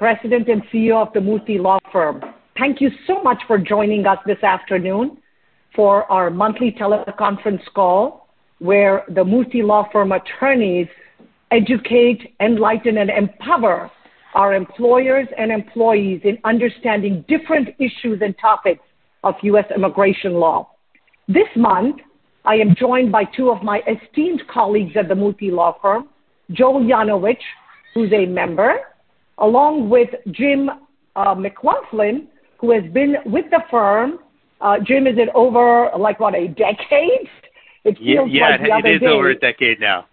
President and CEO of the Murthy Law Firm. Thank you so much for joining us this afternoon for our monthly teleconference call where the Murthy Law Firm attorneys educate, enlighten, and empower our employers and employees in understanding different issues and topics of U.S. immigration law. This month, I am joined by two of my esteemed colleagues at the Murthy Law Firm, Joel Yanovich, who's a member, along with Jim uh, McLaughlin, who has been with the firm. Uh, Jim, is it over like what a decade? It feels yeah, like the other it is day. over a decade now.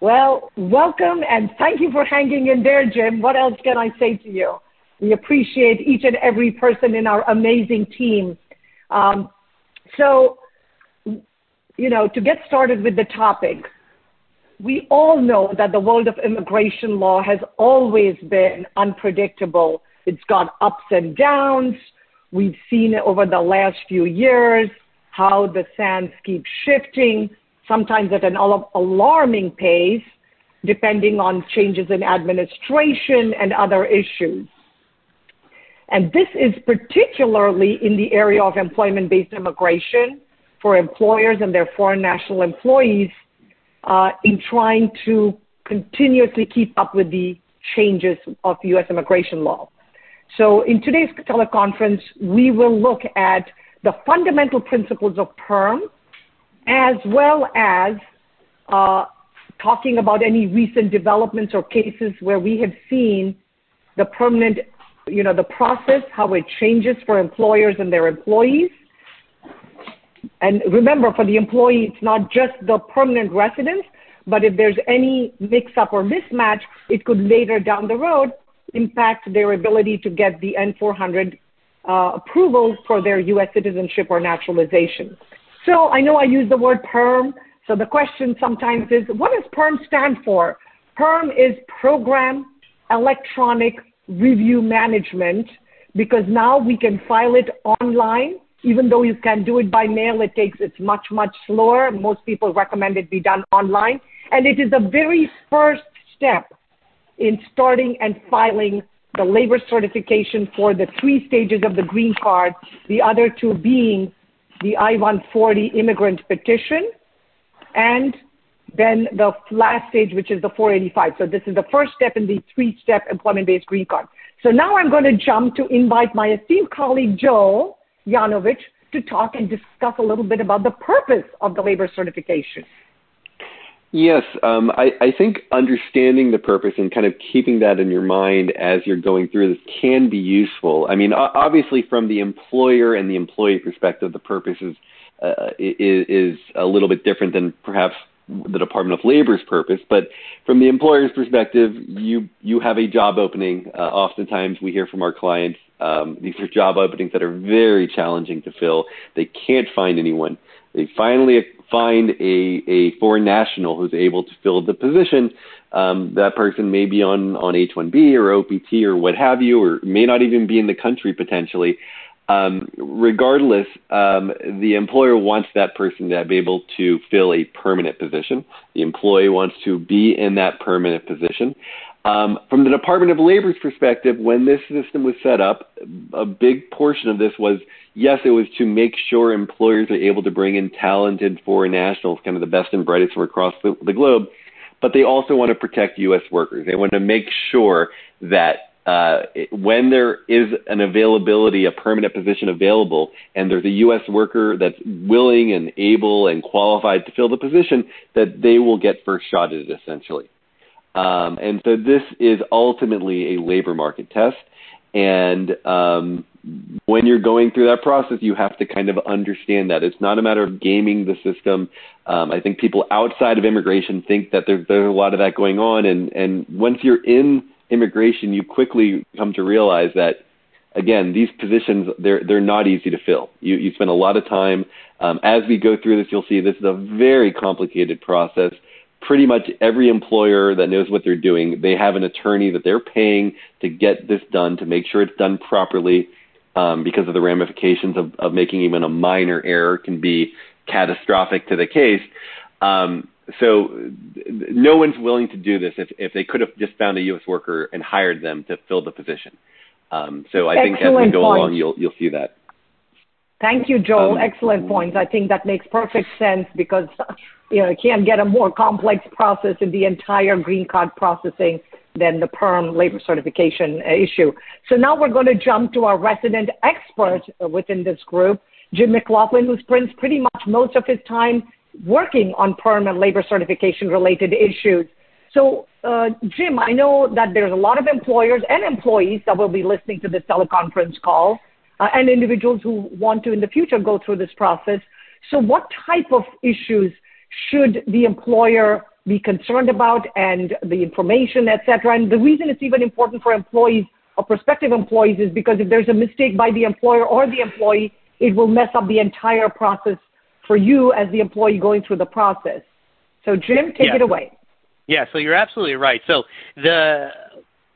Well, welcome and thank you for hanging in there, Jim. What else can I say to you? We appreciate each and every person in our amazing team. Um, so, you know, to get started with the topic, we all know that the world of immigration law has always been unpredictable. It's got ups and downs. We've seen over the last few years how the sands keep shifting, sometimes at an alarming pace, depending on changes in administration and other issues. And this is particularly in the area of employment-based immigration for employers and their foreign national employees in trying to continuously keep up with the changes of U.S. immigration law. So in today's teleconference, we will look at the fundamental principles of PERM, as well as uh, talking about any recent developments or cases where we have seen the permanent, you know, the process, how it changes for employers and their employees, and remember, for the employee, it's not just the permanent residence, but if there's any mix up or mismatch, it could later down the road impact their ability to get the N400 uh, approval for their U.S. citizenship or naturalization. So I know I use the word PERM. So the question sometimes is, what does PERM stand for? PERM is Program Electronic Review Management because now we can file it online even though you can do it by mail, it takes, it's much, much slower. Most people recommend it be done online. And it is the very first step in starting and filing the labor certification for the three stages of the green card, the other two being the I-140 immigrant petition and then the last stage, which is the 485. So this is the first step in the three-step employment-based green card. So now I'm going to jump to invite my esteemed colleague, Joel, Yanovich to talk and discuss a little bit about the purpose of the labor certification. Yes, um, I, I, think understanding the purpose and kind of keeping that in your mind as you're going through this can be useful. I mean, obviously, from the employer and the employee perspective, the purpose is, uh, is, is a little bit different than perhaps the Department of Labor's purpose. But from the employer's perspective, you you have a job opening. Uh, oftentimes, we hear from our clients um, these are job openings that are very challenging to fill. They can't find anyone. They finally find a, a foreign national who's able to fill the position. Um, that person may be on, on H-1B or OPT or what have you, or may not even be in the country potentially. Um, regardless, um, the employer wants that person to be able to fill a permanent position. The employee wants to be in that permanent position. Um, from the Department of Labor's perspective, when this system was set up, a big portion of this was yes, it was to make sure employers are able to bring in talented foreign nationals, kind of the best and brightest from across the, the globe, but they also want to protect U.S. workers. They want to make sure that uh, when there is an availability, a permanent position available, and there's a U.S. worker that's willing and able and qualified to fill the position, that they will get first shot at it essentially. Um, and so this is ultimately a labor market test. And um, when you're going through that process, you have to kind of understand that it's not a matter of gaming the system. Um, I think people outside of immigration think that there's, there's a lot of that going on. And, and once you're in immigration, you quickly come to realize that again, these positions they're they're not easy to fill. You you spend a lot of time. Um, as we go through this, you'll see this is a very complicated process. Pretty much every employer that knows what they're doing, they have an attorney that they're paying to get this done to make sure it's done properly. Um, because of the ramifications of, of making even a minor error can be catastrophic to the case. Um, so no one's willing to do this if, if they could have just found a U.S. worker and hired them to fill the position. Um, so I think as we go point. along, you'll you'll see that. Thank you, Joel. Um, Excellent points. I think that makes perfect sense because you know you can't get a more complex process in the entire green card processing than the perm labor certification issue. So now we're going to jump to our resident expert within this group, Jim McLaughlin, who spends pretty much most of his time working on perm and labor certification related issues. So, uh, Jim, I know that there's a lot of employers and employees that will be listening to this teleconference call uh, and individuals who want to in the future go through this process. So, what type of issues should the employer be concerned about and the information, et cetera? And the reason it's even important for employees or prospective employees is because if there's a mistake by the employer or the employee, it will mess up the entire process for you as the employee going through the process. So, Jim, take yeah. it away. Yeah, so you're absolutely right. So the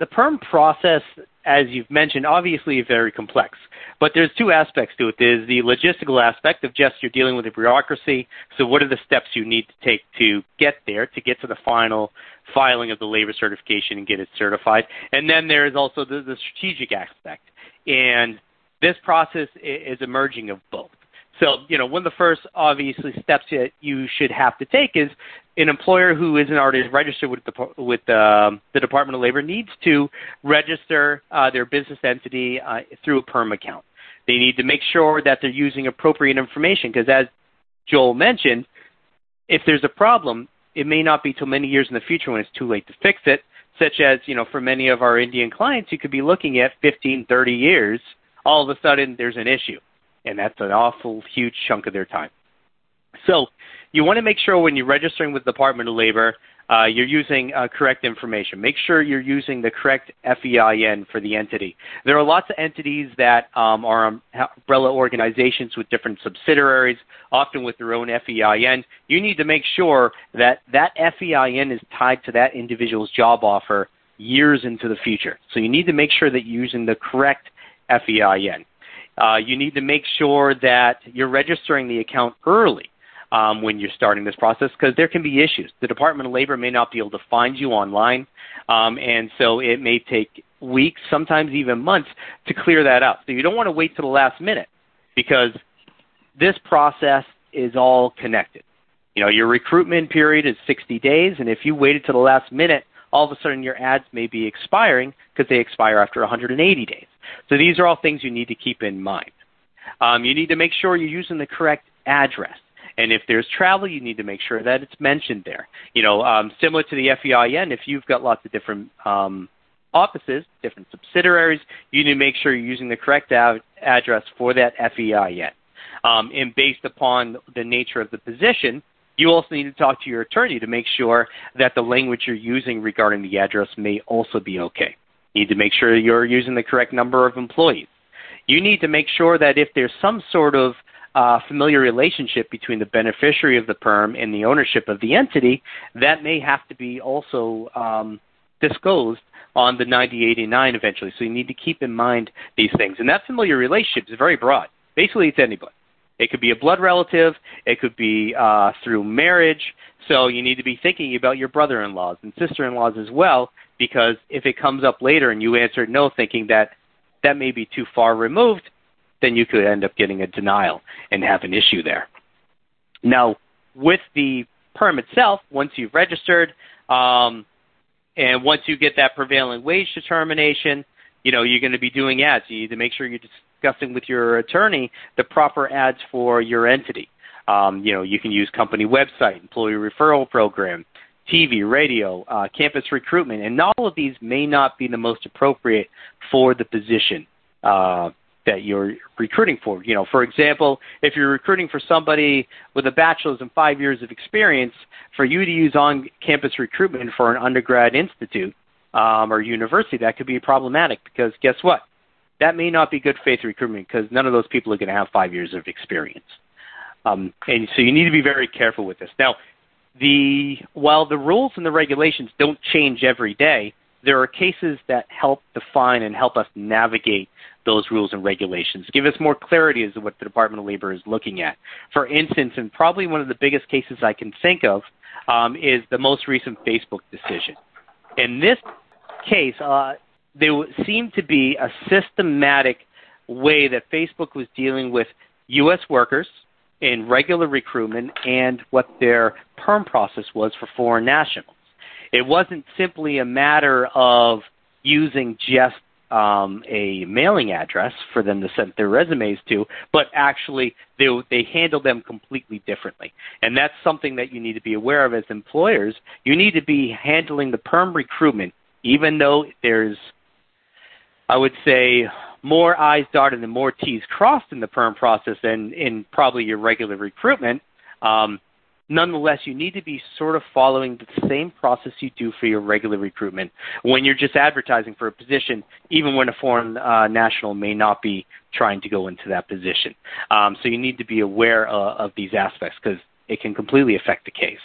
the perm process, as you've mentioned, obviously is very complex. But there's two aspects to it. There's the logistical aspect of just you're dealing with a bureaucracy. So what are the steps you need to take to get there, to get to the final filing of the labor certification and get it certified? And then there's also the, the strategic aspect. And this process is emerging of both. So, you know, one of the first obviously steps that you should have to take is an employer who isn't already registered with the with um, the Department of Labor needs to register uh, their business entity uh, through a perm account. They need to make sure that they're using appropriate information because, as Joel mentioned, if there's a problem, it may not be till many years in the future when it's too late to fix it. Such as, you know, for many of our Indian clients, you could be looking at 15, 30 years. All of a sudden, there's an issue and that's an awful huge chunk of their time. So you want to make sure when you're registering with the Department of Labor, uh, you're using uh, correct information. Make sure you're using the correct FEIN for the entity. There are lots of entities that um, are umbrella organizations with different subsidiaries, often with their own FEIN. You need to make sure that that FEIN is tied to that individual's job offer years into the future. So you need to make sure that you're using the correct FEIN. Uh, you need to make sure that you're registering the account early um, when you're starting this process because there can be issues. The Department of Labor may not be able to find you online, um, and so it may take weeks, sometimes even months, to clear that up. So you don't want to wait to the last minute because this process is all connected. You know, your recruitment period is 60 days, and if you waited to the last minute, all of a sudden your ads may be expiring because they expire after 180 days. So these are all things you need to keep in mind. Um, you need to make sure you're using the correct address. And if there's travel, you need to make sure that it's mentioned there. You know, um, similar to the FEIN, if you've got lots of different um, offices, different subsidiaries, you need to make sure you're using the correct ad- address for that FEIN. Um, and based upon the nature of the position, you also need to talk to your attorney to make sure that the language you're using regarding the address may also be okay. You need to make sure you're using the correct number of employees. You need to make sure that if there's some sort of uh, familiar relationship between the beneficiary of the perm and the ownership of the entity, that may have to be also um, disclosed on the 9089 eventually. So you need to keep in mind these things. And that familiar relationship is very broad. Basically, it's anybody. It could be a blood relative. It could be uh, through marriage. So you need to be thinking about your brother-in-laws and sister-in-laws as well, because if it comes up later and you answer no, thinking that that may be too far removed, then you could end up getting a denial and have an issue there. Now, with the perm itself, once you've registered, um, and once you get that prevailing wage determination, you know you're going to be doing ads. You need to make sure you're discussing with your attorney the proper ads for your entity. Um, you know, you can use company website, employee referral program, TV, radio, uh, campus recruitment, and all of these may not be the most appropriate for the position uh, that you're recruiting for. You know, for example, if you're recruiting for somebody with a bachelor's and five years of experience, for you to use on-campus recruitment for an undergrad institute um, or university, that could be problematic because guess what? That may not be good faith recruitment because none of those people are going to have five years of experience. Um, and so you need to be very careful with this. Now, the while the rules and the regulations don't change every day, there are cases that help define and help us navigate those rules and regulations, give us more clarity as to what the Department of Labor is looking at. For instance, and probably one of the biggest cases I can think of um, is the most recent Facebook decision. In this case, uh, there seemed to be a systematic way that Facebook was dealing with U.S. workers in regular recruitment and what their perm process was for foreign nationals. It wasn't simply a matter of using just um, a mailing address for them to send their resumes to, but actually they they handle them completely differently, and that's something that you need to be aware of as employers. You need to be handling the perm recruitment, even though there's, I would say, more I's dotted and more T's crossed in the perm process than in probably your regular recruitment. Um, nonetheless, you need to be sort of following the same process you do for your regular recruitment when you're just advertising for a position, even when a foreign uh, national may not be trying to go into that position. Um, so you need to be aware uh, of these aspects because it can completely affect the case.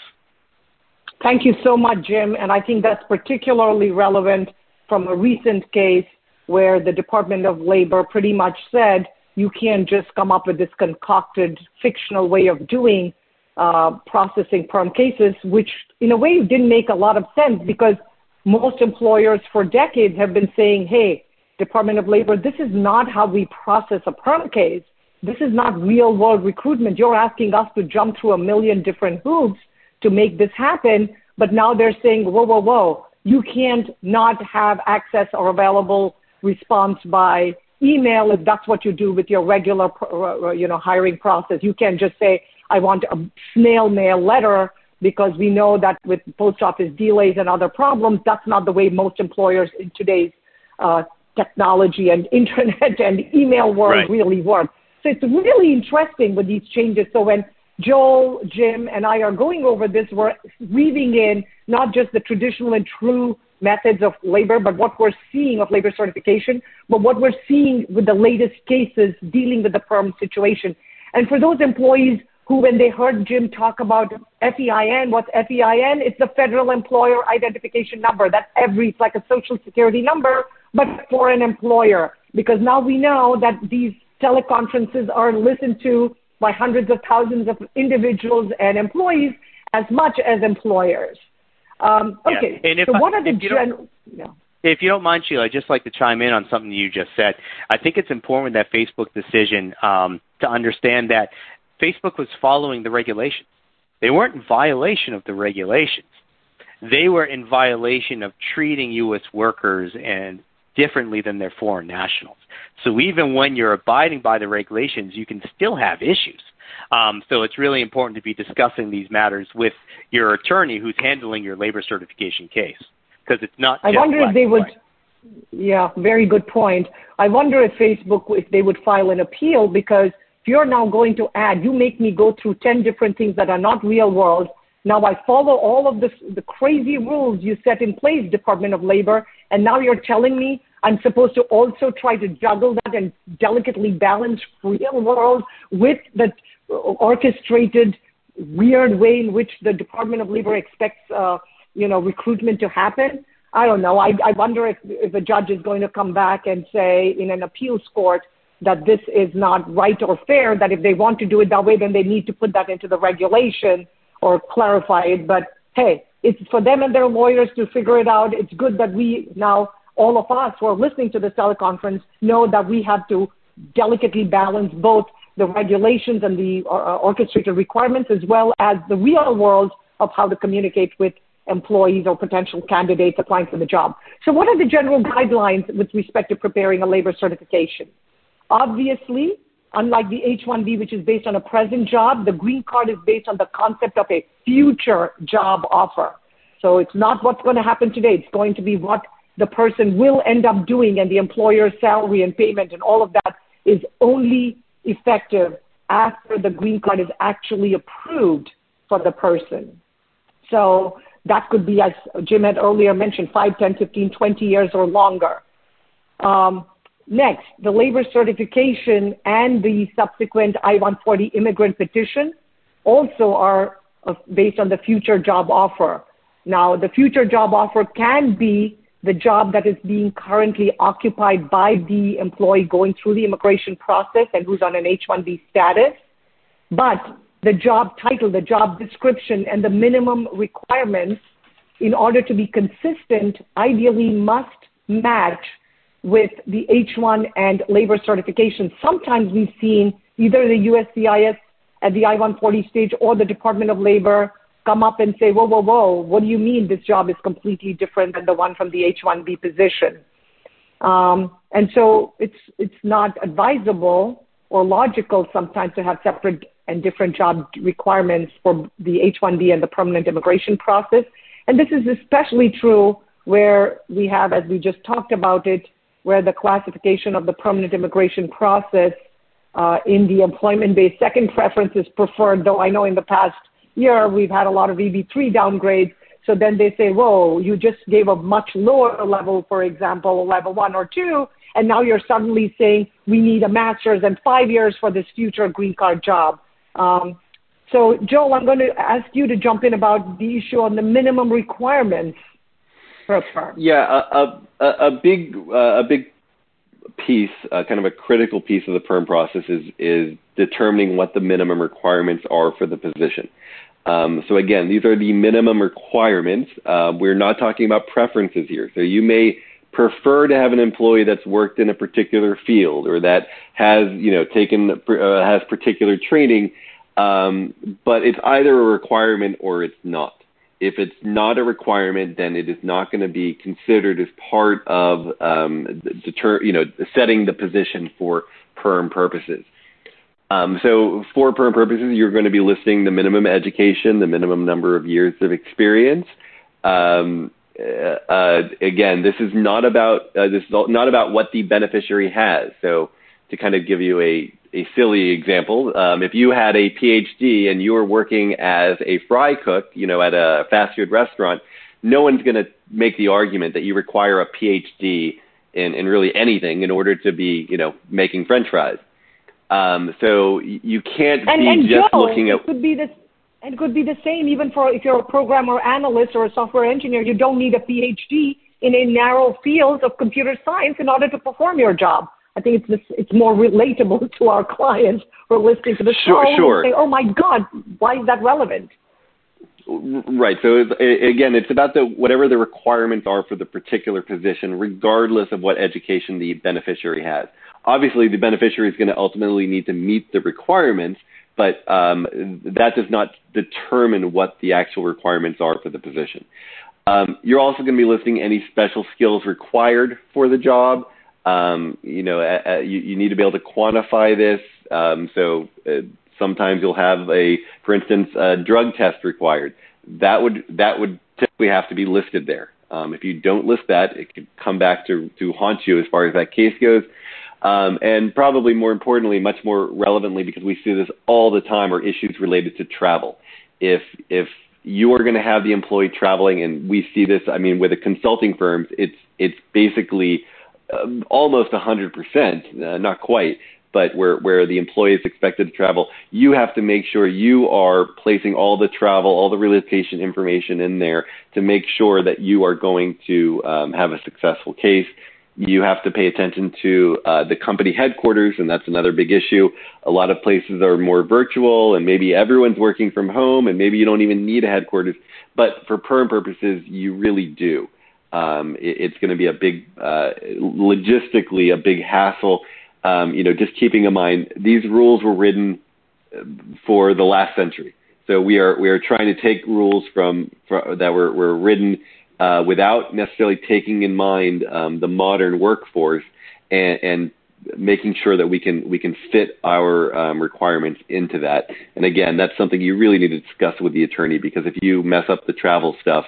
Thank you so much, Jim. And I think that's particularly relevant from a recent case where the Department of Labor pretty much said you can't just come up with this concocted fictional way of doing uh, processing perm cases, which in a way didn't make a lot of sense because most employers for decades have been saying, hey, Department of Labor, this is not how we process a perm case. This is not real world recruitment. You're asking us to jump through a million different hoops to make this happen. But now they're saying, whoa, whoa, whoa, you can't not have access or available response by email if that's what you do with your regular, uh, you know, hiring process. You can't just say, I want a snail mail letter because we know that with post office delays and other problems, that's not the way most employers in today's uh, technology and internet and email world right. really work. So it's really interesting with these changes. So when Joel, Jim, and I are going over this, we're weaving in not just the traditional and true methods of labor, but what we're seeing of labor certification, but what we're seeing with the latest cases dealing with the perm situation. And for those employees who, when they heard Jim talk about FEIN, what's FEIN? It's the Federal Employer Identification Number. That's every, it's like a social security number, but for an employer. Because now we know that these teleconferences are listened to by hundreds of thousands of individuals and employees as much as employers. Um, okay, yeah. so what are the general... Yeah. If you don't mind, Sheila, I'd just like to chime in on something you just said. I think it's important that Facebook decision um, to understand that Facebook was following the regulations. They weren't in violation of the regulations. They were in violation of treating U.S. workers and differently than their foreign nationals. So even when you're abiding by the regulations, you can still have issues. Um, so it's really important to be discussing these matters with your attorney who's handling your labor certification case because it's not. I wonder if they would. Yeah, very good point. I wonder if Facebook, if they would file an appeal because you're now going to add, you make me go through 10 different things that are not real world. Now I follow all of this, the crazy rules you set in place, Department of Labor, and now you're telling me I'm supposed to also try to juggle that and delicately balance real world with the orchestrated weird way in which the Department of Labor expects, uh, you know, recruitment to happen. I don't know. I, I wonder if, if a judge is going to come back and say in an appeals court, that this is not right or fair, that if they want to do it that way, then they need to put that into the regulation or clarify it. But hey, it's for them and their lawyers to figure it out. It's good that we now, all of us who are listening to this teleconference, know that we have to delicately balance both the regulations and the uh, uh orchestrated requirements as well as the real world of how to communicate with employees or potential candidates applying for the job. So what are the general guidelines with respect to preparing a labor certification? Obviously, unlike the H-1B, which is based on a present job, the green card is based on the concept of a future job offer. So it's not what's going to happen today. It's going to be what the person will end up doing and the employer's salary and payment and all of that is only effective after the green card is actually approved for the person. So that could be, as Jim had earlier mentioned, 5, 10, 15, 20 years or longer. Um, next, the labor certification and the subsequent I-140 immigrant petition also are based on the future job offer. Now, the future job offer can be the job that is being currently occupied by the employee going through the immigration process and who's on an H-1B status. But the job title, the job description, and the minimum requirements in order to be consistent ideally must match with the H1 and labor certification. Sometimes we've seen either the USCIS at the I-140 stage or the Department of Labor come up and say, whoa, whoa, whoa, what do you mean this job is completely different than the one from the H1B position? Um, and so it's, it's not advisable or logical sometimes to have separate and different job requirements for the H1B and the permanent immigration process. And this is especially true where we have, as we just talked about it, where the classification of the permanent immigration process uh, in the employment-based second preference is preferred, though I know in the past year we've had a lot of EB3 downgrades. So then they say, whoa, you just gave a much lower level, for example, level one or two, and now you're suddenly saying we need a master's and five years for this future green card job. Um, so, Joel, I'm going to ask you to jump in about the issue on the minimum requirements for a perm. Yeah, a, a, a big uh, a big piece, uh, kind of a critical piece of the perm process is is determining what the minimum requirements are for the position. Um, so again, these are the minimum requirements. Uh, we're not talking about preferences here. So you may prefer to have an employee that's worked in a particular field or that has, you know, taken uh, has particular training, um, but it's either a requirement or it's not. If it's not a requirement, then it is not going to be considered as part of um, deter, you know, setting the position for perm purposes. Um, so for perm purposes, you're going to be listing the minimum education, the minimum number of years of experience. Um, uh, uh, again, this is not about uh, this is not about what the beneficiary has. So to kind of give you a a silly example, um, if you had a PhD and you were working as a fry cook, you know, at a fast food restaurant, no one's going to make the argument that you require a PhD in, in really anything in order to be, you know, making French fries. Um, so you can't and, be and just Joe, looking at. It could be the it could be the same even for if you're a programmer analyst or a software engineer. You don't need a PhD in a narrow field of computer science in order to perform your job. I think it's this, it's more relatable to our clients who are listening to the sure, show sure. and say, "Oh my God, why is that relevant?" Right. So again, it's about the whatever the requirements are for the particular position, regardless of what education the beneficiary has. Obviously, the beneficiary is going to ultimately need to meet the requirements, but um, that does not determine what the actual requirements are for the position. Um, you're also going to be listing any special skills required for the job. Um, you know, uh, you, you, need to be able to quantify this. Um, so uh, sometimes you'll have a, for instance, a drug test required. That would that would typically have to be listed there. Um, if you don't list that, it could come back to to haunt you as far as that case goes. Um, and probably more importantly, much more relevantly, because we see this all the time, are issues related to travel. If if you are going to have the employee traveling, and we see this, I mean, with the consulting firms, it's it's basically um, almost 100%, uh, not quite, but where, where the employee is expected to travel, you have to make sure you are placing all the travel, all the relocation information in there to make sure that you are going to um, have a successful case. You have to pay attention to uh, the company headquarters, and that's another big issue. A lot of places are more virtual, and maybe everyone's working from home, and maybe you don't even need a headquarters. But for perm purposes, you really do um, it, it's going to be a big, uh, logistically, a big hassle. Um, you know, just keeping in mind these rules were written uh, for the last century. So we are we are trying to take rules from, from that were, were written uh, without necessarily taking in mind um, the modern workforce and, and making sure that we can we can fit our um, requirements into that. And again, that's something you really need to discuss with the attorney because if you mess up the travel stuff,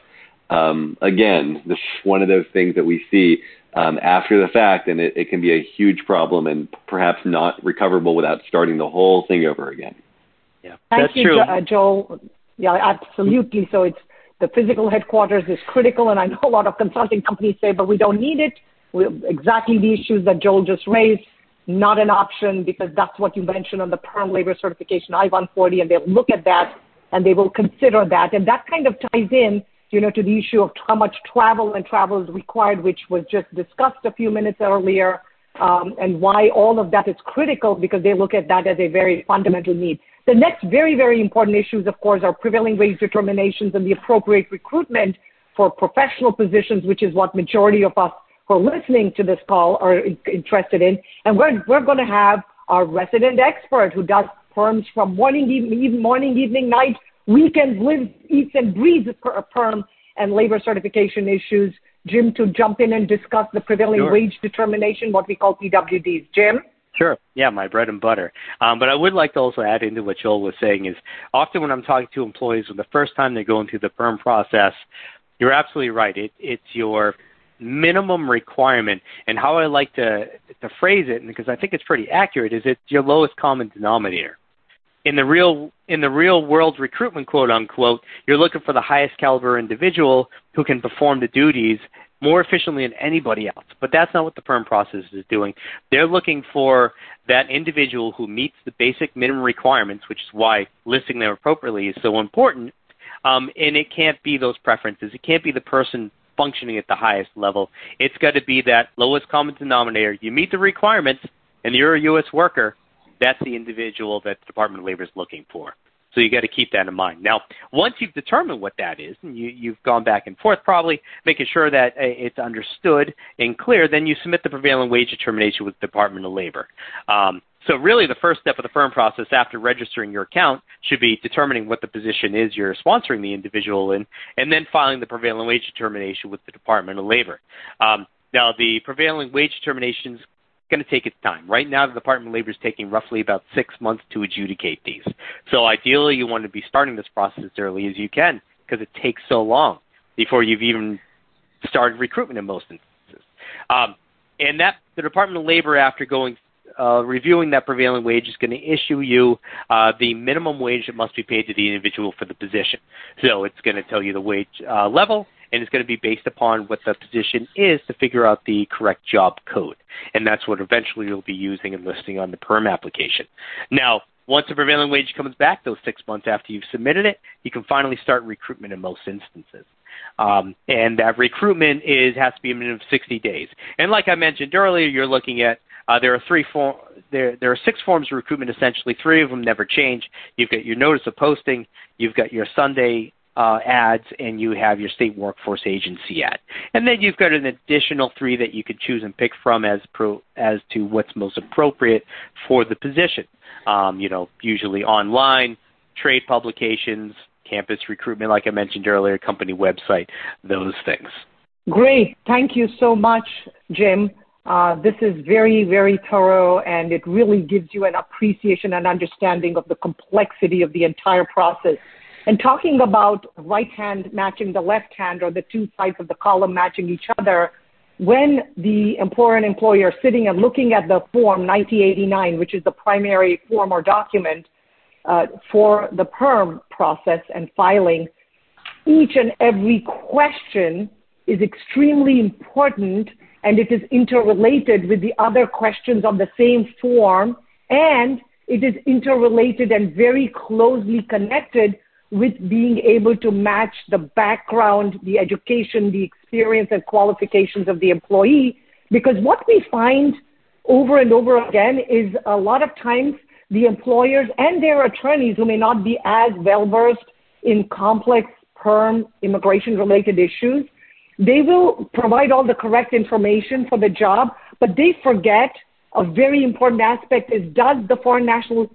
um, again, this is one of those things that we see um, after the fact, and it, it, can be a huge problem and perhaps not recoverable without starting the whole thing over again. Yeah, Thank that's you, true. Jo- uh, Joel. Yeah, absolutely. So it's The physical headquarters is critical, and I know a lot of consulting companies say, but we don't need it. Exactly the issues that Joel just raised, not an option because that's what you mentioned on the perm labor certification I-140, and they'll look at that and they will consider that. And that kind of ties in, you know, to the issue of how much travel and travel is required, which was just discussed a few minutes earlier, um, and why all of that is critical because they look at that as a very fundamental need. The next very, very important issues, of course, are prevailing wage determinations and the appropriate recruitment for professional positions, which is what majority of us who are listening to this call are interested in. And we're, we're going to have our resident expert who does perms from morning, evening, morning, evening, night, weekends, lives, eats, and breathes perm and labor certification issues. Jim, to jump in and discuss the prevailing sure. wage determination, what we call PWDs. Jim? Sure. Yeah, my bread and butter. Um, but I would like to also add into what Joel was saying is often when I'm talking to employees for the first time they're going through the perm process, you're absolutely right. It, it's your minimum requirement, and how I like to to phrase it, because I think it's pretty accurate, is it's your lowest common denominator. In the real in the real world recruitment, quote unquote, you're looking for the highest caliber individual who can perform the duties more efficiently than anybody else. But that's not what the perm process is doing. They're looking for that individual who meets the basic minimum requirements, which is why listing them appropriately is so important. Um, and it can't be those preferences. It can't be the person functioning at the highest level. It's got to be that lowest common denominator. You meet the requirements, and you're a U.S. worker. That's the individual that the Department of Labor is looking for. So you got to keep that in mind. Now, once you've determined what that is, and you, you've gone back and forth, probably making sure that uh, it's understood and clear, then you submit the prevailing wage determination with the Department of Labor. Um, so really, the first step of the perm process after registering your account should be determining what the position is you're sponsoring the individual in, and then filing the prevailing wage determination with the Department of Labor. Um, now, the prevailing wage determinations going to take its time. Right now, the Department of Labor is taking roughly about six months to adjudicate these. So ideally, you want to be starting this process as early as you can because it takes so long before you've even started recruitment in most instances. Um, and that the Department of Labor, after going uh, reviewing that prevailing wage, is going to issue you uh, the minimum wage that must be paid to the individual for the position. So it's going to tell you the wage uh, level and it's going to be based upon what the position is to figure out the correct job code. And that's what eventually you'll be using and listing on the perm application. Now, once the prevailing wage comes back, those six months after you've submitted it, you can finally start recruitment in most instances. Um, and that recruitment is has to be a minimum of 60 days. And like I mentioned earlier, you're looking at uh, there are three form there there are six forms of recruitment essentially. Three of them never change. You've got your notice of posting, you've got your Sunday uh, ads and you have your state workforce agency ad. And then you've got an additional three that you could choose and pick from as pro, as to what's most appropriate for the position. Um, you know, usually online, trade publications, campus recruitment, like I mentioned earlier, company website, those things. Great. Thank you so much, Jim. Uh, this is very, very thorough, and it really gives you an appreciation and understanding of the complexity of the entire process. And talking about right hand matching the left hand or the two sides of the column matching each other, when the employer and employer are sitting and looking at the form 9089, which is the primary form or document uh, for the perm process and filing, each and every question is extremely important and it is interrelated with the other questions on the same form and it is interrelated and very closely connected with being able to match the background, the education, the experience and qualifications of the employee. Because what we find over and over again is a lot of times the employers and their attorneys who may not be as well versed in complex perm immigration related issues, they will provide all the correct information for the job, but they forget a very important aspect is does the foreign national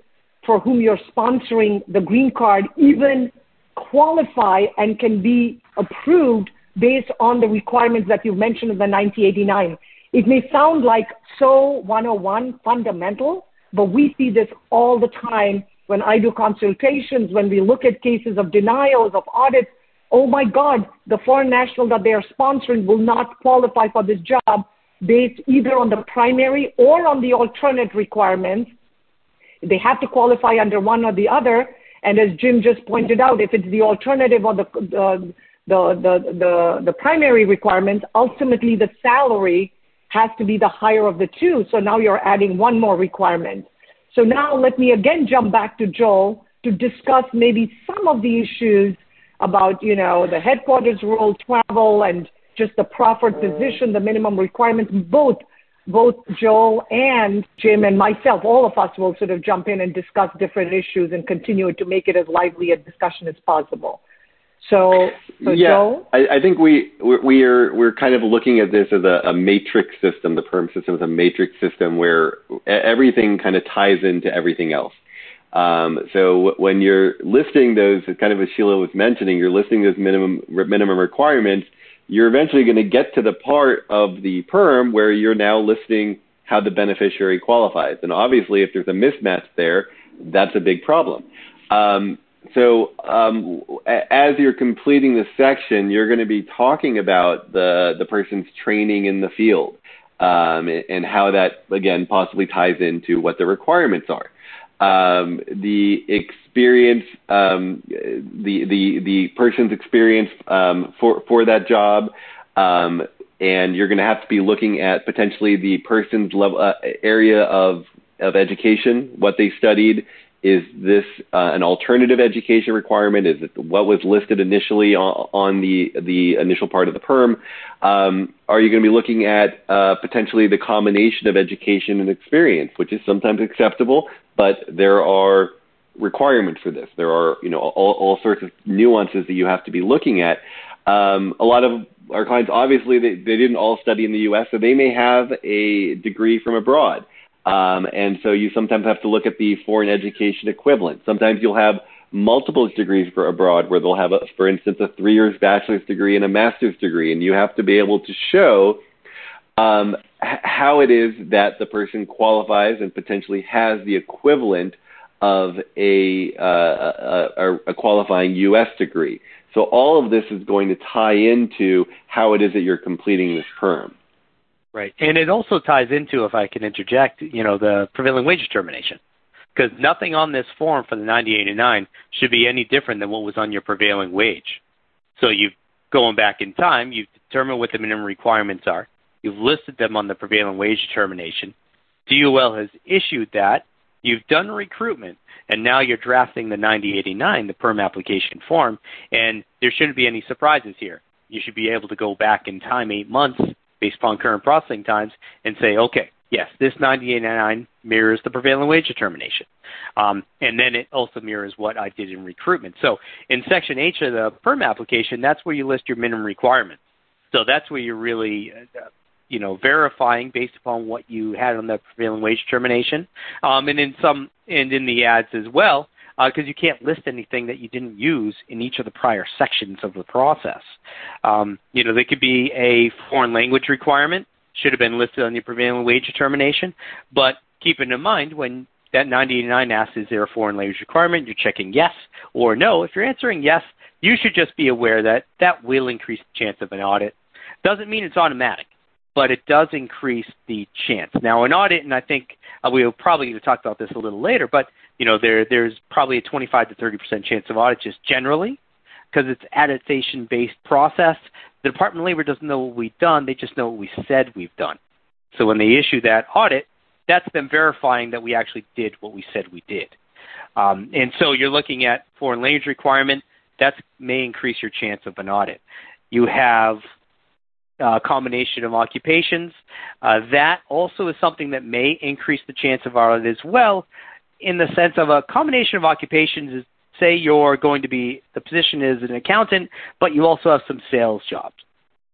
for whom you're sponsoring the green card even qualify and can be approved based on the requirements that you've mentioned in the 9089. It may sound like so 101 fundamental, but we see this all the time when I do consultations, when we look at cases of denials, of audits. Oh my God, the foreign national that they are sponsoring will not qualify for this job based either on the primary or on the alternate requirements they have to qualify under one or the other. And as Jim just pointed out, if it's the alternative or the, the, the, the, the primary requirements, ultimately the salary has to be the higher of the two. So now you're adding one more requirement. So now let me again jump back to Joel to discuss maybe some of the issues about, you know, the headquarters rule, travel, and just the proffered mm. position, the minimum requirements, both both Joel and Jim and myself, all of us will sort of jump in and discuss different issues and continue to make it as lively a discussion as possible. So, so yeah, Joel? I, I think we we are we're kind of looking at this as a, a matrix system. The perm system is a matrix system where everything kind of ties into everything else. Um, so when you're listing those, kind of as Sheila was mentioning, you're listing those minimum minimum requirements you're eventually going to get to the part of the perm where you're now listing how the beneficiary qualifies. And obviously, if there's a mismatch there, that's a big problem. Um, so um, as you're completing this section, you're going to be talking about the, the person's training in the field um, and how that, again, possibly ties into what the requirements are um, the experience, um, the the the person's experience um, for for that job, um, and you're going to have to be looking at potentially the person's level uh, area of of education, what they studied. Is this uh, an alternative education requirement? Is it what was listed initially on, on the the initial part of the perm? Um, are you going to be looking at uh, potentially the combination of education and experience, which is sometimes acceptable, but there are requirements for this. There are, you know, all, all sorts of nuances that you have to be looking at. Um, a lot of our clients, obviously, they, they didn't all study in the U.S., so they may have a degree from abroad. Um, and so you sometimes have to look at the foreign education equivalent. Sometimes you'll have multiple degrees for abroad where they'll have, a, for instance, a three years bachelor's degree and a master's degree, and you have to be able to show um, how it is that the person qualifies and potentially has the equivalent of a, uh, a, a, qualifying U.S. degree. So all of this is going to tie into how it is that you're completing this perm. Right, and it also ties into, if I can interject, you know, the prevailing wage determination, because nothing on this form for the 9089 should be any different than what was on your prevailing wage. So you've going back in time, you've determined what the minimum requirements are. You've listed them on the prevailing wage determination. DOL has issued that. You've done recruitment, and now you're drafting the 9089, the perm application form, and there shouldn't be any surprises here. You should be able to go back in time eight months based upon current processing times and say, okay, yes, this 9089 mirrors the prevailing wage determination. Um, and then it also mirrors what I did in recruitment. So in Section H of the perm application, that's where you list your minimum requirements. So that's where you're really uh, you know, verifying based upon what you had on the prevailing wage determination, um, and in some and in the ads as well, because uh, you can't list anything that you didn't use in each of the prior sections of the process. Um, you know, there could be a foreign language requirement, should have been listed on your prevailing wage determination, but keeping in mind when that 9089 asks, is there a foreign language requirement? You're checking yes or no. If you're answering yes, you should just be aware that that will increase the chance of an audit. Doesn't mean it's automatic but it does increase the chance. Now, an audit, and I think uh, we'll probably talk about this a little later, but you know, there there's probably a 25 to 30 percent chance of audit just generally because it's attestation-based process. The Department of Labor doesn't know what we've done; they just know what we said we've done. So when they issue that audit, that's them verifying that we actually did what we said we did. Um, and so you're looking at foreign language requirement. That may increase your chance of an audit. You have uh, combination of occupations. Uh, that also is something that may increase the chance of audit as well, in the sense of a combination of occupations is say you're going to be the position is an accountant, but you also have some sales jobs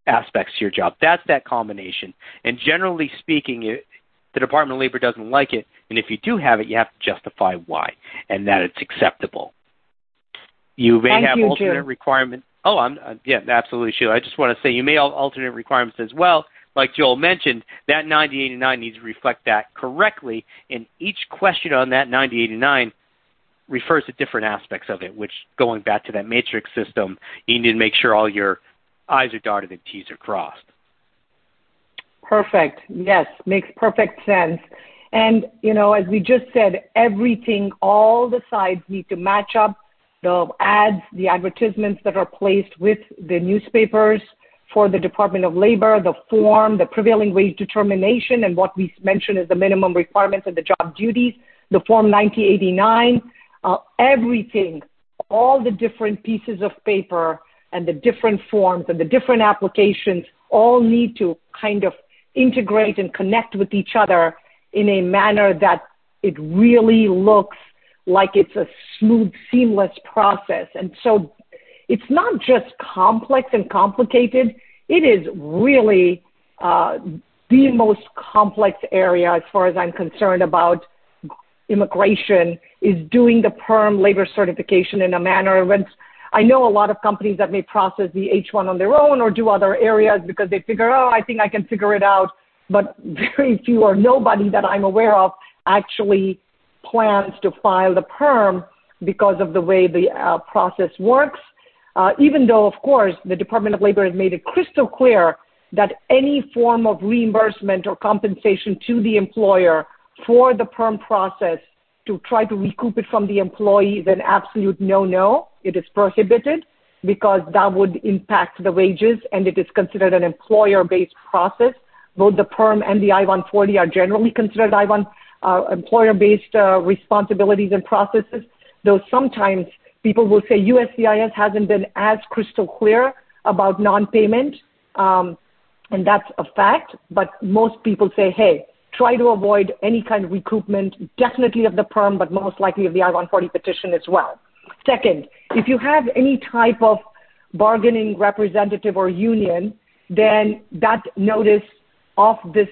aspects to your job. That's that combination. And generally speaking, it, the Department of Labor doesn't like it, and if you do have it, you have to justify why and that it's acceptable. You may Thank have you, alternate Jim. requirements Oh, I'm uh, yeah, absolutely, Sheila. I just want to say you may have alternate requirements as well. Like Joel mentioned, that 9089 needs to reflect that correctly, and each question on that 9089 refers to different aspects of it. Which, going back to that matrix system, you need to make sure all your I's are dotted and T's are crossed. Perfect. Yes, makes perfect sense. And, you know, as we just said, everything, all the sides need to match up the ads, the advertisements that are placed with the newspapers for the Department of Labor, the form, the prevailing wage determination, and what we mentioned is the minimum requirements and the job duties, the Form 9089, uh, everything, all the different pieces of paper and the different forms and the different applications all need to kind of integrate and connect with each other in a manner that it really looks like it's a smooth, seamless process. And so it's not just complex and complicated. It is really uh, the most complex area as far as I'm concerned about immigration is doing the perm labor certification in a manner I know a lot of companies that may process the H1 on their own or do other areas because they figure, oh, I think I can figure it out. But very few or nobody that I'm aware of actually plans to file the perm because of the way the uh, process works. Uh, even though, of course, the Department of Labor has made it crystal clear that any form of reimbursement or compensation to the employer for the perm process to try to recoup it from the employee is an absolute no-no. It is prohibited because that would impact the wages and it is considered an employer-based process. Both the perm and the I-140 are generally considered I-1 uh, employer-based uh, responsibilities and processes, though sometimes people will say USCIS hasn't been as crystal clear about non-payment, um, and that's a fact. But most people say, hey, try to avoid any kind of recoupment, definitely of the perm, but most likely of the I-140 petition as well. Second, if you have any type of bargaining representative or union, then that notice of this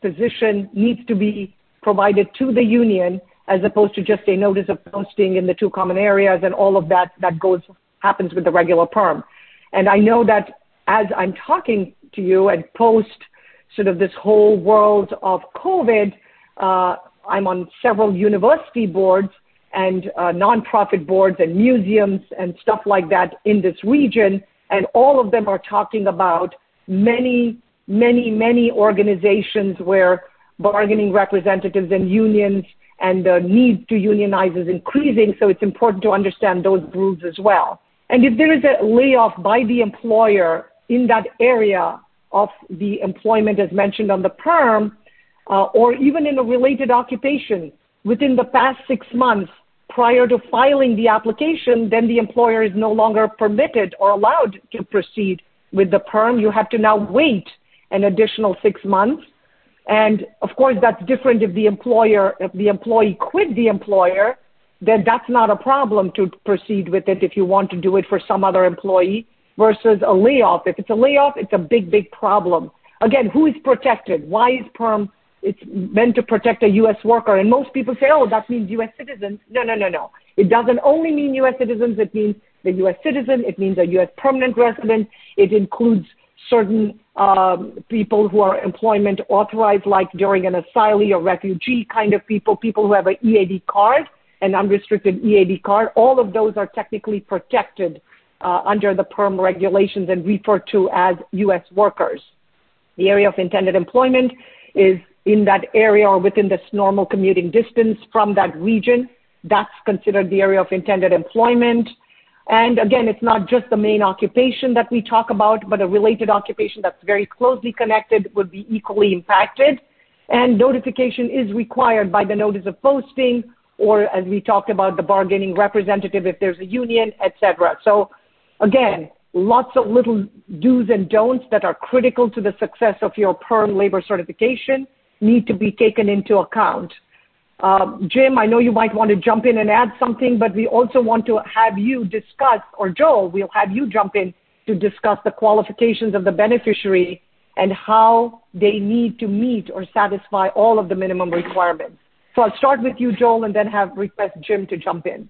position needs to be provided to the union as opposed to just a notice of posting in the two common areas and all of that that goes happens with the regular perm. And I know that as I'm talking to you and post sort of this whole world of COVID, uh, I'm on several university boards and uh, nonprofit boards and museums and stuff like that in this region, and all of them are talking about many, many, many organizations where bargaining representatives and unions and the need to unionize is increasing, so it's important to understand those rules as well. And if there is a layoff by the employer in that area of the employment as mentioned on the perm, uh, or even in a related occupation within the past six months prior to filing the application, then the employer is no longer permitted or allowed to proceed with the perm. You have to now wait an additional six months of course, that's different if the employer, if the employee quit the employer, then that's not a problem to proceed with it if you want to do it for some other employee versus a layoff. If it's a layoff, it's a big, big problem. Again, who is protected? Why is perm? It's meant to protect a U.S. worker. And most people say, oh, that means U.S. citizens. No, no, no, no. It doesn't only mean U.S. citizens. It means the U.S. citizen. It means a U.S. permanent resident. It includes certain um, people who are employment authorized, like during an asylee or refugee kind of people, people who have an EAD card, an unrestricted EAD card. All of those are technically protected uh, under the PERM regulations and referred to as U.S. workers. The area of intended employment is in that area or within this normal commuting distance from that region. That's considered the area of intended employment. And again, it's not just the main occupation that we talk about, but a related occupation that's very closely connected would be equally impacted. And notification is required by the notice of posting, or as we talked about, the bargaining representative if there's a union, etc. So again, lots of little do's and don'ts that are critical to the success of your perm labor certification need to be taken into account. Um, Jim, I know you might want to jump in and add something, but we also want to have you discuss, or Joel, we'll have you jump in to discuss the qualifications of the beneficiary and how they need to meet or satisfy all of the minimum requirements. So I'll start with you, Joel, and then have request Jim to jump in.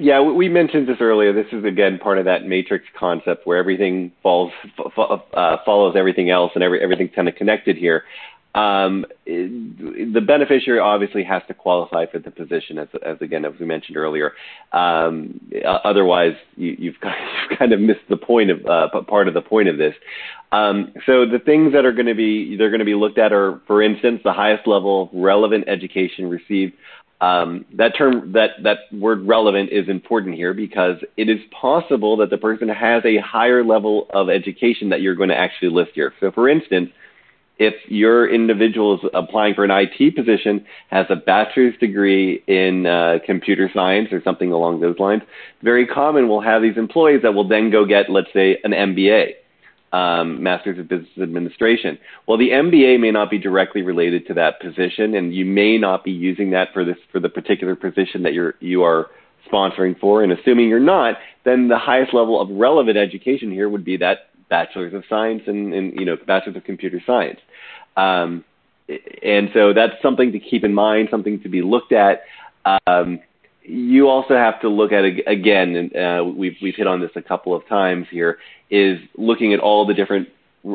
Yeah, we mentioned this earlier. This is again part of that matrix concept where everything falls uh, follows everything else, and everything's kind of connected here. Um, the beneficiary obviously has to qualify for the position, as, as again as we mentioned earlier. Um, otherwise, you, have kind of missed the point of uh, part of the point of this. Um, so the things that are going to be they're going to be looked at are, for instance, the highest level of relevant education received Um, that term, that, that word relevant is important here because it is possible that the person has a higher level of education that you're going to actually list here. So for instance, if your individual is applying for an IT position, has a bachelor's degree in uh, computer science or something along those lines, very common we'll have these employees that will then go get, let's say, an MBA um, Master's of Business Administration. Well, the MBA may not be directly related to that position, and you may not be using that for this for the particular position that you're you are sponsoring for. And assuming you're not, then the highest level of relevant education here would be that Bachelor's of Science and, and you know Bachelor's of Computer Science. Um, and so that's something to keep in mind, something to be looked at. Um, you also have to look at again, and uh, we've we've hit on this a couple of times here, is looking at all the different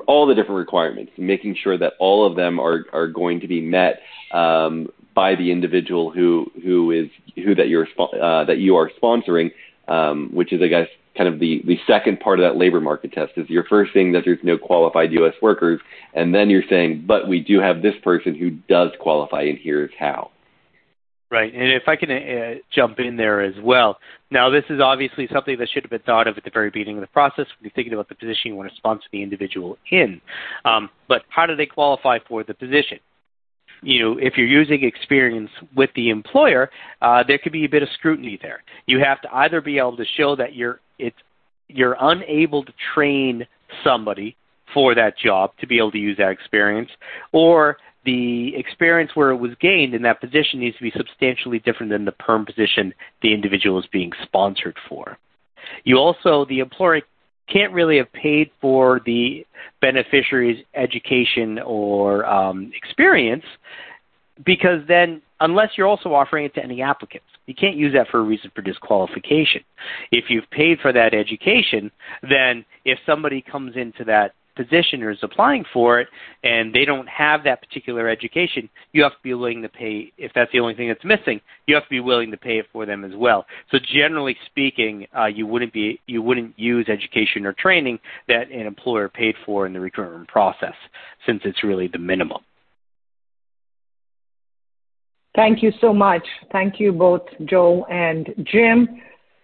all the different requirements, making sure that all of them are are going to be met um, by the individual who who is who that you're uh, that you are sponsoring, um, which is I guess kind of the the second part of that labor market test is you're first saying that there's no qualified U.S. workers, and then you're saying, but we do have this person who does qualify, and here's how. Right, and if I can uh, jump in there as well. Now, this is obviously something that should have been thought of at the very beginning of the process when you're thinking about the position you want to sponsor the individual in. Um, but how do they qualify for the position? You know, if you're using experience with the employer, uh, there could be a bit of scrutiny there. You have to either be able to show that you're it's you're unable to train somebody for that job to be able to use that experience, or the experience where it was gained in that position needs to be substantially different than the perm position the individual is being sponsored for. You also, the employer can't really have paid for the beneficiary's education or um, experience because then, unless you're also offering it to any applicants, you can't use that for a reason for disqualification. If you've paid for that education, then if somebody comes into that position or is applying for it and they don't have that particular education, you have to be willing to pay, if that's the only thing that's missing, you have to be willing to pay it for them as well. So generally speaking, uh, you wouldn't be, you wouldn't use education or training that an employer paid for in the recruitment process since it's really the minimum. Thank you so much. Thank you both, Joe and Jim.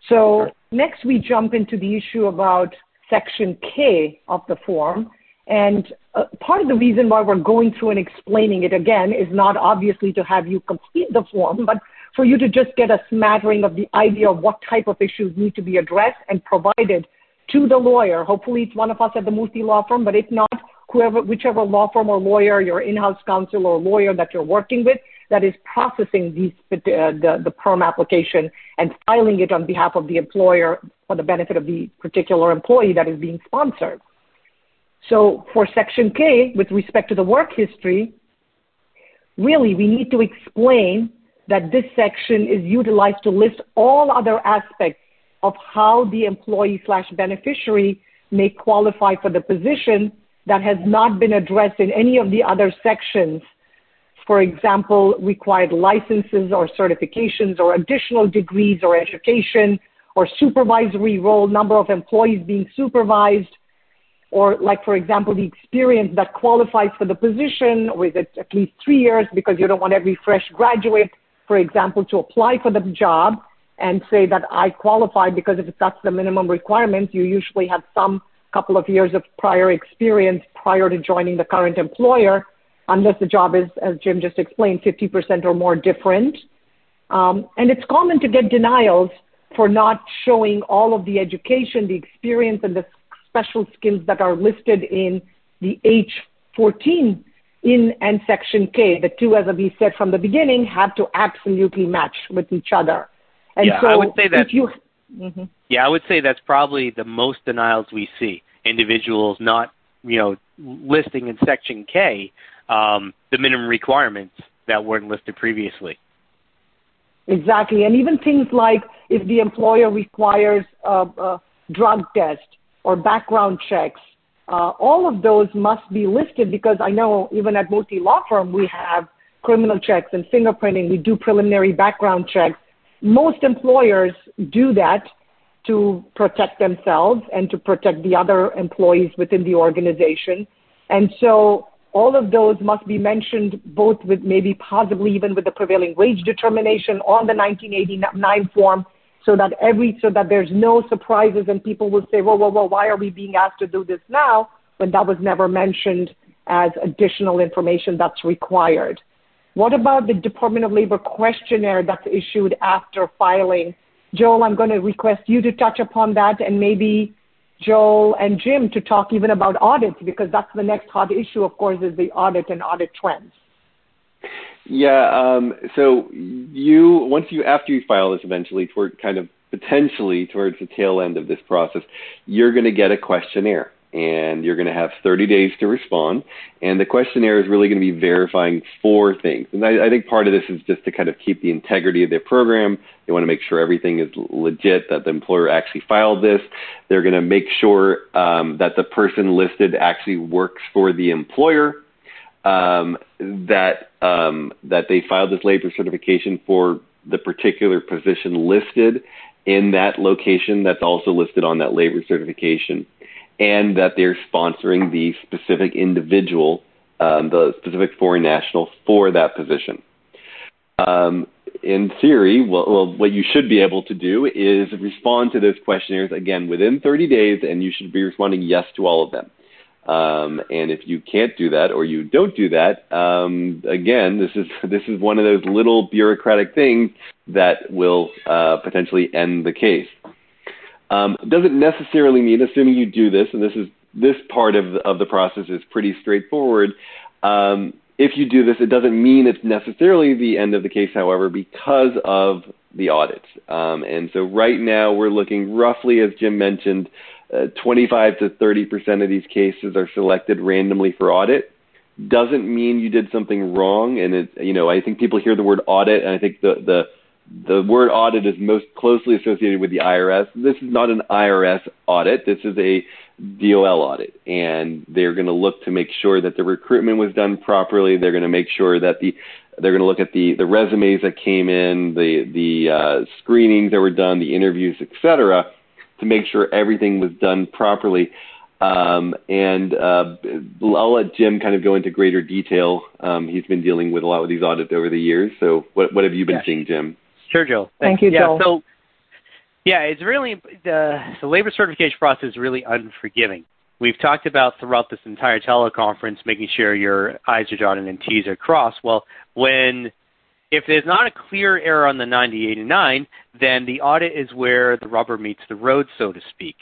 So next we jump into the issue about Section K of the form. And uh, part of the reason why we're going through and explaining it again is not obviously to have you complete the form, but for you to just get a smattering of the idea of what type of issues need to be addressed and provided to the lawyer. Hopefully it's one of us at the Murthy Law Firm, but if not, whoever, whichever law firm or lawyer, your in-house counsel or lawyer that you're working with, that is processing these, uh, the, the perm application and filing it on behalf of the employer for the benefit of the particular employee that is being sponsored. So for Section K, with respect to the work history, really we need to explain that this section is utilized to list all other aspects of how the employee slash beneficiary may qualify for the position that has not been addressed in any of the other sections for example, required licenses or certifications or additional degrees or education or supervisory role, number of employees being supervised, or like, for example, the experience that qualifies for the position, or is it at least three years because you don't want every fresh graduate, for example, to apply for the job and say that I qualify because if that's the minimum requirement, you usually have some couple of years of prior experience prior to joining the current employer unless the job is, as Jim just explained, 50% or more different. Um, and it's common to get denials for not showing all of the education, the experience, and the special skills that are listed in the H14 in and Section K. The two, as we said from the beginning, have to absolutely match with each other. And yeah, so I would say that. You, mm-hmm. Yeah, I would say that's probably the most denials we see. Individuals not, you know, listing in Section K um, the minimum requirements that weren't listed previously. Exactly. And even things like if the employer requires a, drug test or background checks, uh, all of those must be listed because I know even at Murthy Law Firm we have criminal checks and fingerprinting. We do preliminary background checks. Most employers do that to protect themselves and to protect the other employees within the organization. And so all of those must be mentioned both with maybe possibly even with the prevailing wage determination on the 1989 form so that every so that there's no surprises and people will say, well, well, well, why are we being asked to do this now when that was never mentioned as additional information that's required? What about the Department of Labor questionnaire that's issued after filing? Joel, I'm going to request you to touch upon that and maybe Joel and Jim to talk even about audits because that's the next hot issue, of course, is the audit and audit trends. Yeah. Um, so you once you after you file this eventually toward kind of potentially towards the tail end of this process, you're going to get a questionnaire and you're going to have 30 days to respond. And the questionnaire is really going to be verifying four things. And I, I, think part of this is just to kind of keep the integrity of their program. They want to make sure everything is legit, that the employer actually filed this. They're going to make sure um, that the person listed actually works for the employer. Um, that um, that they filed this labor certification for the particular position listed in that location that's also listed on that labor certification and that they're sponsoring the specific individual, um, the specific foreign national for that position. Um, in theory, well, well, what you should be able to do is respond to those questionnaires again within 30 days, and you should be responding yes to all of them. Um, and if you can't do that or you don't do that, um, again, this is this is one of those little bureaucratic things that will uh, potentially end the case. Um, doesn't necessarily mean, assuming you do this, and this is this part of the, of the process is pretty straightforward. Um, if you do this, it doesn't mean it's necessarily the end of the case, however, because of the audits. Um, and so right now we're looking roughly, as Jim mentioned, uh, 25 to 30 percent of these cases are selected randomly for audit. Doesn't mean you did something wrong, and it, you know I think people hear the word audit, and I think the the the word audit is most closely associated with the IRS. This is not an IRS audit. This is a DOL audit, and they're going to look to make sure that the recruitment was done properly. They're going to make sure that the they're going to look at the the resumes that came in, the the uh, screenings that were done, the interviews, etc., to make sure everything was done properly. Um, and uh, I'll let Jim kind of go into greater detail. Um, he's been dealing with a lot of these audits over the years. So, what what have you been yeah. seeing, Jim? Sure, Joe. Thank you, yeah, Joe. So, yeah, it's really the the labor certification process is really unforgiving. We've talked about throughout this entire teleconference making sure your I's are dotted and T's are crossed. Well, when if there's not a clear error on the 9089, then the audit is where the rubber meets the road, so to speak.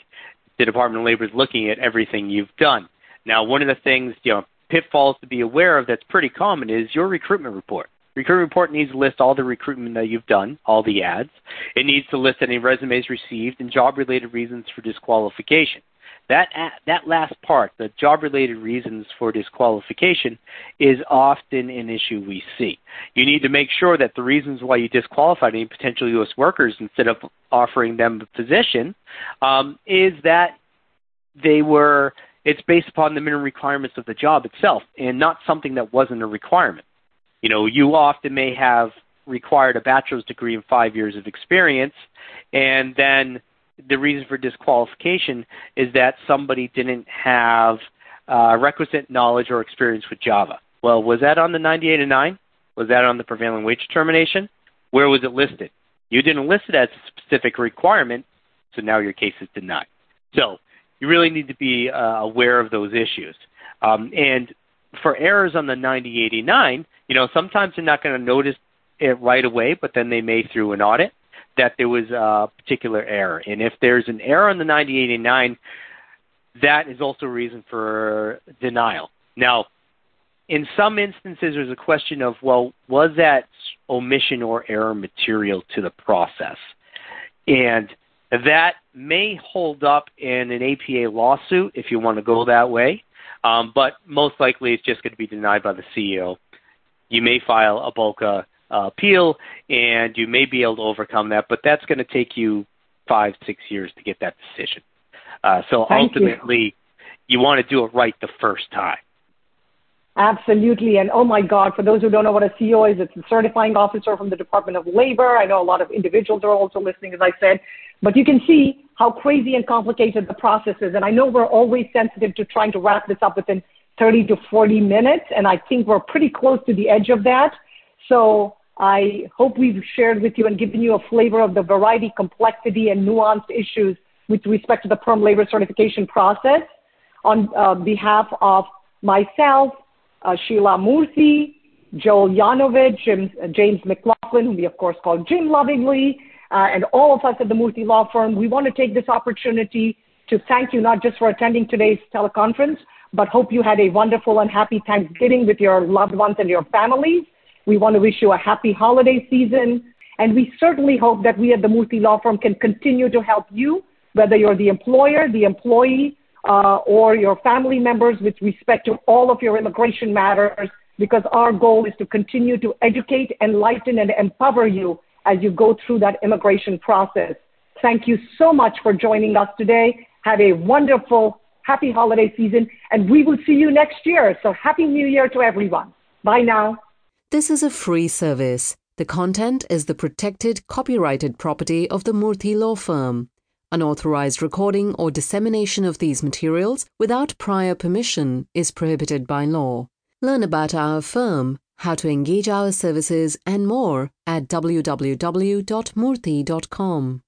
The Department of Labor is looking at everything you've done. Now, one of the things, you know, pitfalls to be aware of that's pretty common is your recruitment report. Recruitment report needs to list all the recruitment that you've done, all the ads. It needs to list any resumes received and job-related reasons for disqualification. That that last part, the job-related reasons for disqualification, is often an issue we see. You need to make sure that the reasons why you disqualified any potential U.S. workers instead of offering them a position um, is that they were it's based upon the minimum requirements of the job itself and not something that wasn't a requirement. You know, you often may have required a bachelor's degree and five years of experience, and then the reason for disqualification is that somebody didn't have uh, requisite knowledge or experience with Java. Well, was that on the 9089? Was that on the prevailing wage determination? Where was it listed? You didn't list it as a specific requirement, so now your case is denied. So you really need to be uh, aware of those issues. Um, and for errors on the 9089, you know, sometimes they're not going to notice it right away, but then they may through an audit that there was a particular error. And if there's an error on the 9089, that is also a reason for denial. Now, in some instances, there's a question of, well, was that omission or error material to the process? And that may hold up in an APA lawsuit if you want to go that way, um, but most likely it's just going to be denied by the CEO you may file a BALCA uh, appeal, and you may be able to overcome that, but that's going to take you five, six years to get that decision. Uh, so Thank ultimately, you. you want to do it right the first time. Absolutely. And oh my God, for those who don't know what a CEO is, it's a certifying officer from the Department of Labor. I know a lot of individuals are also listening, as I said. But you can see how crazy and complicated the process is. And I know we're always sensitive to trying to wrap this up within 30 to 40 minutes, and I think we're pretty close to the edge of that. So I hope we've shared with you and given you a flavor of the variety, complexity, and nuanced issues with respect to the perm labor certification process. On uh, behalf of myself, uh, Sheila Murthy, Joel Yanovich, uh, James McLaughlin, whom we of course call Jim lovingly, and all of us at the Murthy Law Firm, we want to take this opportunity to thank you not just for attending today's teleconference, but hope you had a wonderful and happy Thanksgiving with your loved ones and your families. We want to wish you a happy holiday season. And we certainly hope that we at the Murthy Law Firm can continue to help you, whether you're the employer, the employee, uh, or your family members with respect to all of your immigration matters, because our goal is to continue to educate, enlighten, and empower you as you go through that immigration process. Thank you so much for joining us today. Have a wonderful, happy holiday season, and we will see you next year. So happy new year to everyone. Bye now. This is a free service. The content is the protected copyrighted property of the Murthy Law Firm. Unauthorized recording or dissemination of these materials without prior permission is prohibited by law. Learn about our firm, how to engage our services, and more at www.murthy.com.